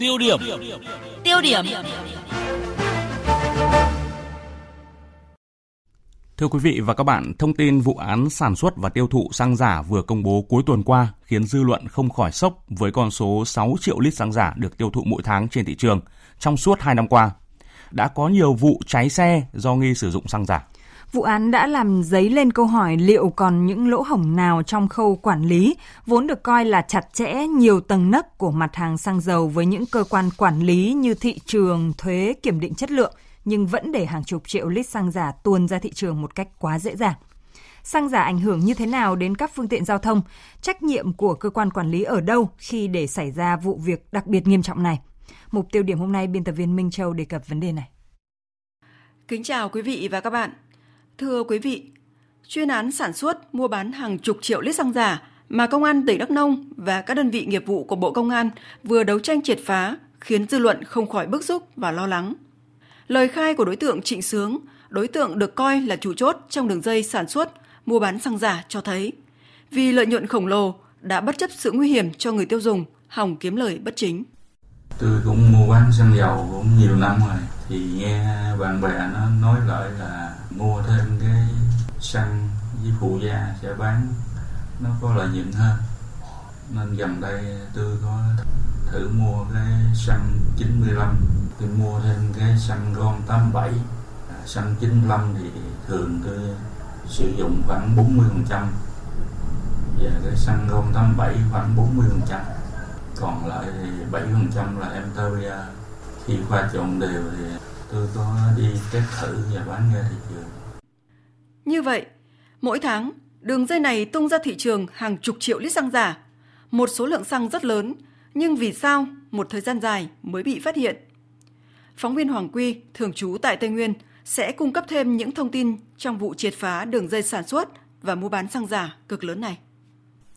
Tiêu điểm. Tiêu điểm. Thưa quý vị và các bạn, thông tin vụ án sản xuất và tiêu thụ xăng giả vừa công bố cuối tuần qua khiến dư luận không khỏi sốc với con số 6 triệu lít xăng giả được tiêu thụ mỗi tháng trên thị trường trong suốt 2 năm qua. Đã có nhiều vụ cháy xe do nghi sử dụng xăng giả. Vụ án đã làm dấy lên câu hỏi liệu còn những lỗ hổng nào trong khâu quản lý, vốn được coi là chặt chẽ nhiều tầng nấc của mặt hàng xăng dầu với những cơ quan quản lý như thị trường, thuế, kiểm định chất lượng, nhưng vẫn để hàng chục triệu lít xăng giả tuôn ra thị trường một cách quá dễ dàng. Xăng giả ảnh hưởng như thế nào đến các phương tiện giao thông? Trách nhiệm của cơ quan quản lý ở đâu khi để xảy ra vụ việc đặc biệt nghiêm trọng này? Mục tiêu điểm hôm nay, biên tập viên Minh Châu đề cập vấn đề này. Kính chào quý vị và các bạn. Thưa quý vị, chuyên án sản xuất, mua bán hàng chục triệu lít xăng giả mà Công an tỉnh Đắk Nông và các đơn vị nghiệp vụ của Bộ Công an vừa đấu tranh triệt phá khiến dư luận không khỏi bức xúc và lo lắng. Lời khai của đối tượng Trịnh Sướng, đối tượng được coi là chủ chốt trong đường dây sản xuất, mua bán xăng giả cho thấy, vì lợi nhuận khổng lồ đã bất chấp sự nguy hiểm cho người tiêu dùng, hỏng kiếm lời bất chính. Tôi cũng mua bán xăng dầu cũng nhiều năm rồi, thì nghe bạn bè nó nói lại là mua thêm cái xăng với phụ gia sẽ bán, nó có lợi nhuận hơn. Nên gần đây tôi có thử mua cái xăng 95 tôi mua thêm cái xăng ron 87 à, xăng 95 thì thường tôi sử dụng khoảng 40 phần trăm. Và cái xăng ron 87 khoảng 40 phần trăm. Còn lại thì 7 phần trăm là Emteria khi pha trộn đều thì tôi có đi test thử và bán ra thị trường như vậy, mỗi tháng, đường dây này tung ra thị trường hàng chục triệu lít xăng giả. Một số lượng xăng rất lớn, nhưng vì sao một thời gian dài mới bị phát hiện? Phóng viên Hoàng Quy, thường trú tại Tây Nguyên, sẽ cung cấp thêm những thông tin trong vụ triệt phá đường dây sản xuất và mua bán xăng giả cực lớn này.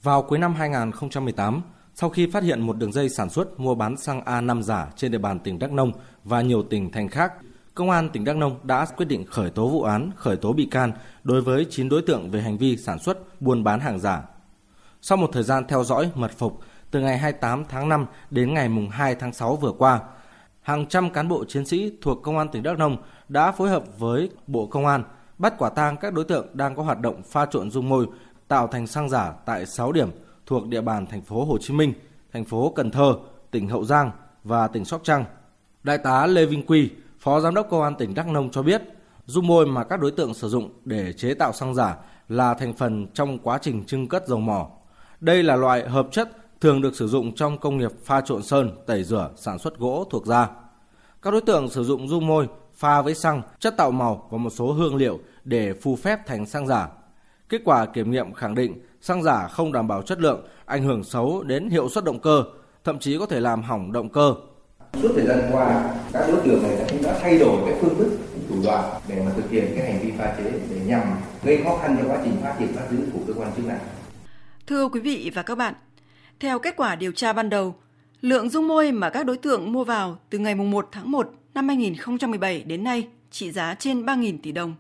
Vào cuối năm 2018, sau khi phát hiện một đường dây sản xuất mua bán xăng A5 giả trên địa bàn tỉnh Đắk Nông và nhiều tỉnh thành khác, Công an tỉnh Đắk Nông đã quyết định khởi tố vụ án, khởi tố bị can đối với 9 đối tượng về hành vi sản xuất, buôn bán hàng giả. Sau một thời gian theo dõi mật phục từ ngày 28 tháng 5 đến ngày 2 tháng 6 vừa qua, hàng trăm cán bộ chiến sĩ thuộc Công an tỉnh Đắk Nông đã phối hợp với Bộ Công an bắt quả tang các đối tượng đang có hoạt động pha trộn dung môi tạo thành xăng giả tại 6 điểm thuộc địa bàn thành phố Hồ Chí Minh, thành phố Cần Thơ, tỉnh Hậu Giang và tỉnh Sóc Trăng. Đại tá Lê Vinh Quy, Phó Giám đốc Công an tỉnh Đắk Nông cho biết, dung môi mà các đối tượng sử dụng để chế tạo xăng giả là thành phần trong quá trình trưng cất dầu mỏ. Đây là loại hợp chất thường được sử dụng trong công nghiệp pha trộn sơn, tẩy rửa, sản xuất gỗ thuộc da. Các đối tượng sử dụng dung môi pha với xăng, chất tạo màu và một số hương liệu để phù phép thành xăng giả. Kết quả kiểm nghiệm khẳng định xăng giả không đảm bảo chất lượng, ảnh hưởng xấu đến hiệu suất động cơ, thậm chí có thể làm hỏng động cơ, Suốt thời gian qua, các đối tượng này cũng đã thay đổi cái phương thức, thủ đoạn để mà thực hiện cái hành vi pha chế để nhằm gây khó khăn cho quá trình phát hiện bắt giữ của cơ quan chức năng. Thưa quý vị và các bạn, theo kết quả điều tra ban đầu, lượng dung môi mà các đối tượng mua vào từ ngày 1 tháng 1 năm 2017 đến nay trị giá trên 3.000 tỷ đồng.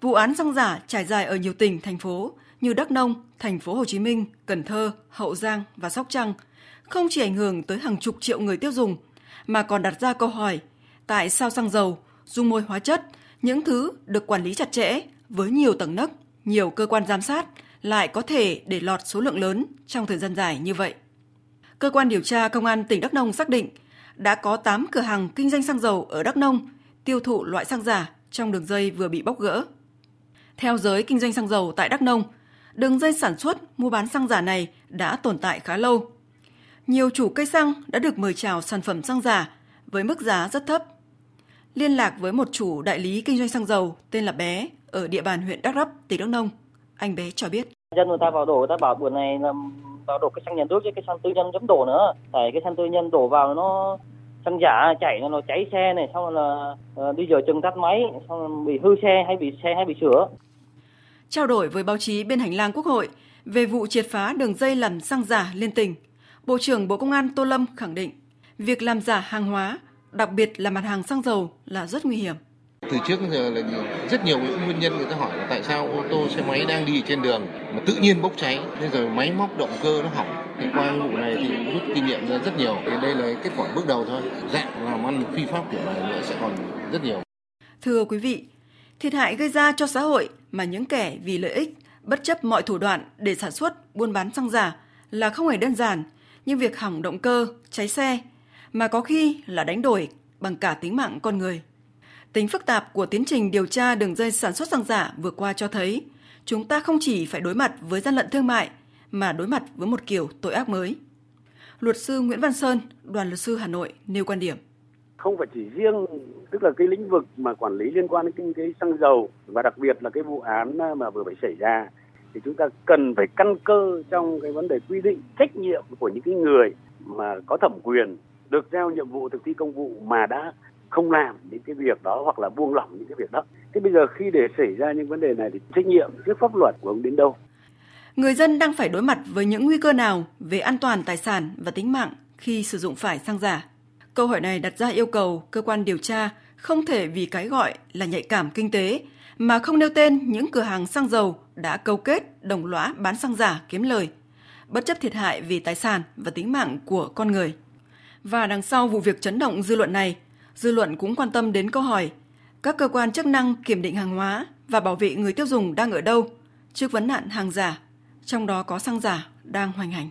Vụ án xăng giả trải dài ở nhiều tỉnh, thành phố như Đắk Nông, thành phố Hồ Chí Minh, Cần Thơ, Hậu Giang và Sóc Trăng không chỉ ảnh hưởng tới hàng chục triệu người tiêu dùng mà còn đặt ra câu hỏi tại sao xăng dầu, dung môi hóa chất, những thứ được quản lý chặt chẽ với nhiều tầng nấc, nhiều cơ quan giám sát lại có thể để lọt số lượng lớn trong thời gian dài như vậy. Cơ quan điều tra Công an tỉnh Đắk Nông xác định đã có 8 cửa hàng kinh doanh xăng dầu ở Đắk Nông tiêu thụ loại xăng giả trong đường dây vừa bị bóc gỡ. Theo giới kinh doanh xăng dầu tại Đắk Nông, đường dây sản xuất, mua bán xăng giả này đã tồn tại khá lâu nhiều chủ cây xăng đã được mời chào sản phẩm xăng giả với mức giá rất thấp. Liên lạc với một chủ đại lý kinh doanh xăng dầu tên là Bé ở địa bàn huyện Đắk Rấp, tỉnh Đắk Nông, anh Bé cho biết. Dân người ta vào đổ, người ta bảo bữa này là vào đổ cái xăng nhà nước chứ cái xăng tư nhân chấm đổ nữa. Tại cái xăng tư nhân đổ vào nó xăng giả chảy nó cháy xe này, xong là uh, đi giờ chừng tắt máy, xong bị hư xe hay bị xe hay bị sửa. Trao đổi với báo chí bên hành lang Quốc hội về vụ triệt phá đường dây làm xăng giả liên tỉnh, Bộ trưởng Bộ Công an Tô Lâm khẳng định, việc làm giả hàng hóa, đặc biệt là mặt hàng xăng dầu là rất nguy hiểm. Từ trước giờ là rất nhiều những nguyên nhân người ta hỏi là tại sao ô tô xe máy đang đi trên đường mà tự nhiên bốc cháy, nên rồi máy móc động cơ nó hỏng. Thì qua vụ này thì rút kinh nghiệm ra rất nhiều. Thì đây là kết quả bước đầu thôi. Dạng làm ăn phi pháp kiểu này nữa sẽ còn rất nhiều. Thưa quý vị, thiệt hại gây ra cho xã hội mà những kẻ vì lợi ích bất chấp mọi thủ đoạn để sản xuất, buôn bán xăng giả là không hề đơn giản, như việc hỏng động cơ, cháy xe, mà có khi là đánh đổi bằng cả tính mạng con người. Tính phức tạp của tiến trình điều tra đường dây sản xuất xăng giả vừa qua cho thấy, chúng ta không chỉ phải đối mặt với gian lận thương mại, mà đối mặt với một kiểu tội ác mới. Luật sư Nguyễn Văn Sơn, đoàn luật sư Hà Nội nêu quan điểm không phải chỉ riêng, tức là cái lĩnh vực mà quản lý liên quan đến kinh tế xăng dầu và đặc biệt là cái vụ án à, mà vừa phải xảy ra, thì chúng ta cần phải căn cơ trong cái vấn đề quy định trách nhiệm của những cái người mà có thẩm quyền được giao nhiệm vụ thực thi công vụ mà đã không làm những cái việc đó hoặc là buông lỏng những cái việc đó. Thế bây giờ khi để xảy ra những vấn đề này thì trách nhiệm trước pháp luật của ông đến đâu? Người dân đang phải đối mặt với những nguy cơ nào về an toàn tài sản và tính mạng khi sử dụng phải xăng giả? Câu hỏi này đặt ra yêu cầu cơ quan điều tra không thể vì cái gọi là nhạy cảm kinh tế mà không nêu tên những cửa hàng xăng dầu đã câu kết đồng lõa bán xăng giả kiếm lời, bất chấp thiệt hại vì tài sản và tính mạng của con người. Và đằng sau vụ việc chấn động dư luận này, dư luận cũng quan tâm đến câu hỏi các cơ quan chức năng kiểm định hàng hóa và bảo vệ người tiêu dùng đang ở đâu trước vấn nạn hàng giả, trong đó có xăng giả đang hoành hành.